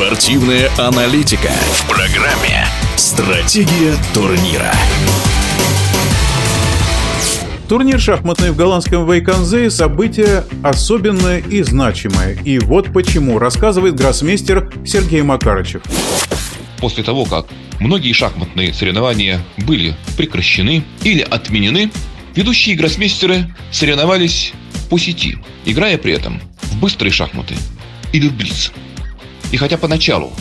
Спортивная аналитика в программе «Стратегия турнира». Турнир шахматный в голландском Вейконзе – событие особенное и значимое. И вот почему, рассказывает гроссмейстер Сергей Макарычев. После того, как многие шахматные соревнования были прекращены или отменены, ведущие гроссмейстеры соревновались по сети, играя при этом в быстрые шахматы или в блиц. И хотя поначалу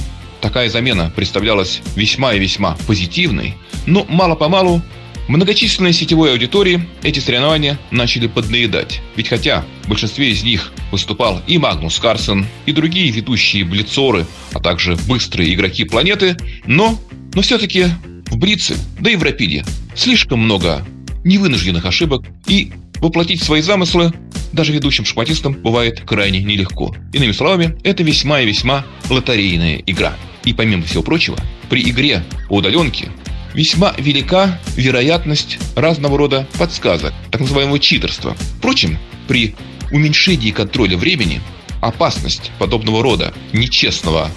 такая замена представлялась весьма и весьма позитивной, но мало-помалу многочисленной сетевой аудитории эти соревнования начали поднаедать. Ведь хотя в большинстве из них выступал и Магнус Карсен, и другие ведущие блицоры, а также быстрые игроки планеты, но, но все-таки в Блице, да и в Рапиде слишком много невынужденных ошибок, и воплотить свои замыслы даже ведущим шахматистам бывает крайне нелегко. Иными словами, это весьма и весьма лотерейная игра. И помимо всего прочего, при игре по удаленке весьма велика вероятность разного рода подсказок, так называемого читерства. Впрочем, при уменьшении контроля времени опасность подобного рода нечестного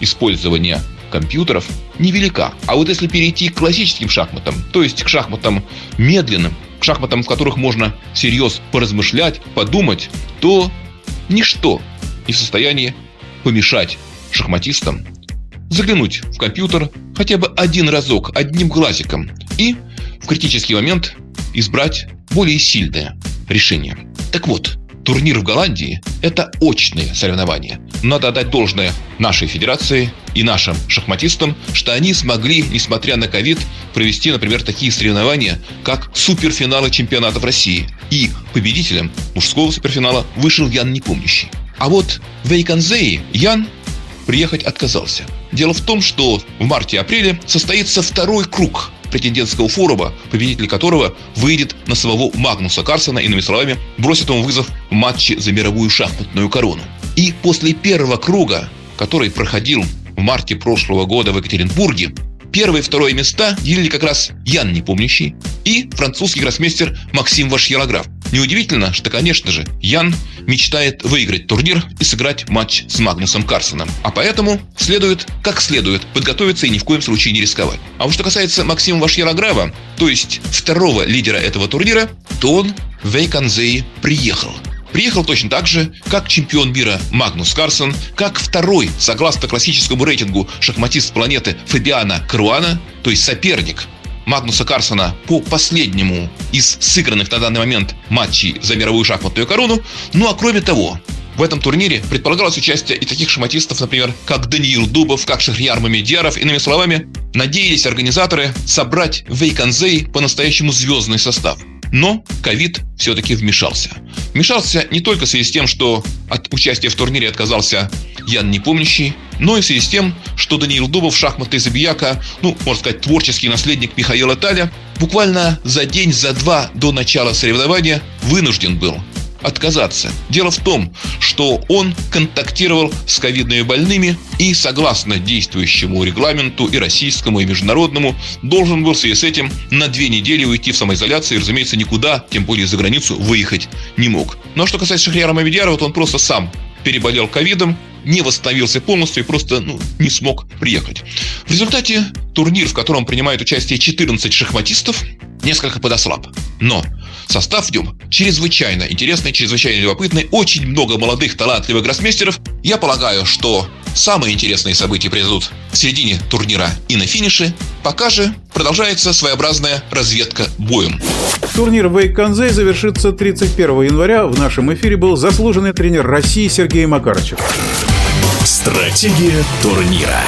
использования компьютеров невелика. А вот если перейти к классическим шахматам, то есть к шахматам медленным, к шахматам, в которых можно всерьез поразмышлять, подумать, то ничто не в состоянии помешать шахматистам заглянуть в компьютер хотя бы один разок, одним глазиком и в критический момент избрать более сильное решение. Так вот, турнир в Голландии – это очные соревнования. Надо отдать должное нашей федерации и нашим шахматистам, что они смогли, несмотря на ковид, провести, например, такие соревнования, как суперфиналы чемпионатов России. И победителем мужского суперфинала вышел Ян Непомнящий. А вот в Эйконзее Ян приехать отказался. Дело в том, что в марте-апреле состоится второй круг претендентского форума, победитель которого выйдет на самого Магнуса Карсона, иными словами, бросит ему вызов в матче за мировую шахматную корону. И после первого круга, который проходил в марте прошлого года в Екатеринбурге, первое и второе места делили как раз Ян Непомнящий и французский гроссмейстер Максим Вашьерограф. Неудивительно, что, конечно же, Ян мечтает выиграть турнир и сыграть матч с Магнусом Карсоном. А поэтому следует, как следует, подготовиться и ни в коем случае не рисковать. А вот что касается Максима Вашьерограва, то есть второго лидера этого турнира, то он в Вейконзее приехал. Приехал точно так же, как чемпион мира Магнус Карсон, как второй, согласно классическому рейтингу, шахматист планеты Фабиана Каруана, то есть соперник Магнуса Карсона по последнему из сыгранных на данный момент матчей за мировую шахматную корону. Ну а кроме того, в этом турнире предполагалось участие и таких шахматистов, например, как Даниил Дубов, как Шахрияр Мамедьяров. Иными словами, надеялись организаторы собрать в Вейконзей по-настоящему звездный состав. Но ковид все-таки вмешался. Вмешался не только в связи с тем, что от участия в турнире отказался Ян Непомнящий, но и в связи с тем, что Даниил Дубов, шахматный забияка, ну, можно сказать, творческий наследник Михаила Таля, буквально за день, за два до начала соревнования вынужден был отказаться. Дело в том, что он контактировал с ковидными больными и, согласно действующему регламенту и российскому, и международному, должен был в связи с этим на две недели уйти в самоизоляцию и, разумеется, никуда, тем более за границу, выехать не мог. Но что касается Шахрияра Мамедьярова, то он просто сам переболел ковидом, не восстановился полностью и просто ну, не смог приехать. В результате турнир, в котором принимает участие 14 шахматистов, несколько подослаб. Но состав в нем чрезвычайно интересный, чрезвычайно любопытный, очень много молодых талантливых гроссмейстеров. Я полагаю, что самые интересные события произойдут в середине турнира и на финише. Пока же продолжается своеобразная разведка боем. Турнир в Вейконзе завершится 31 января. В нашем эфире был заслуженный тренер России Сергей Макарычев. Стратегия турнира.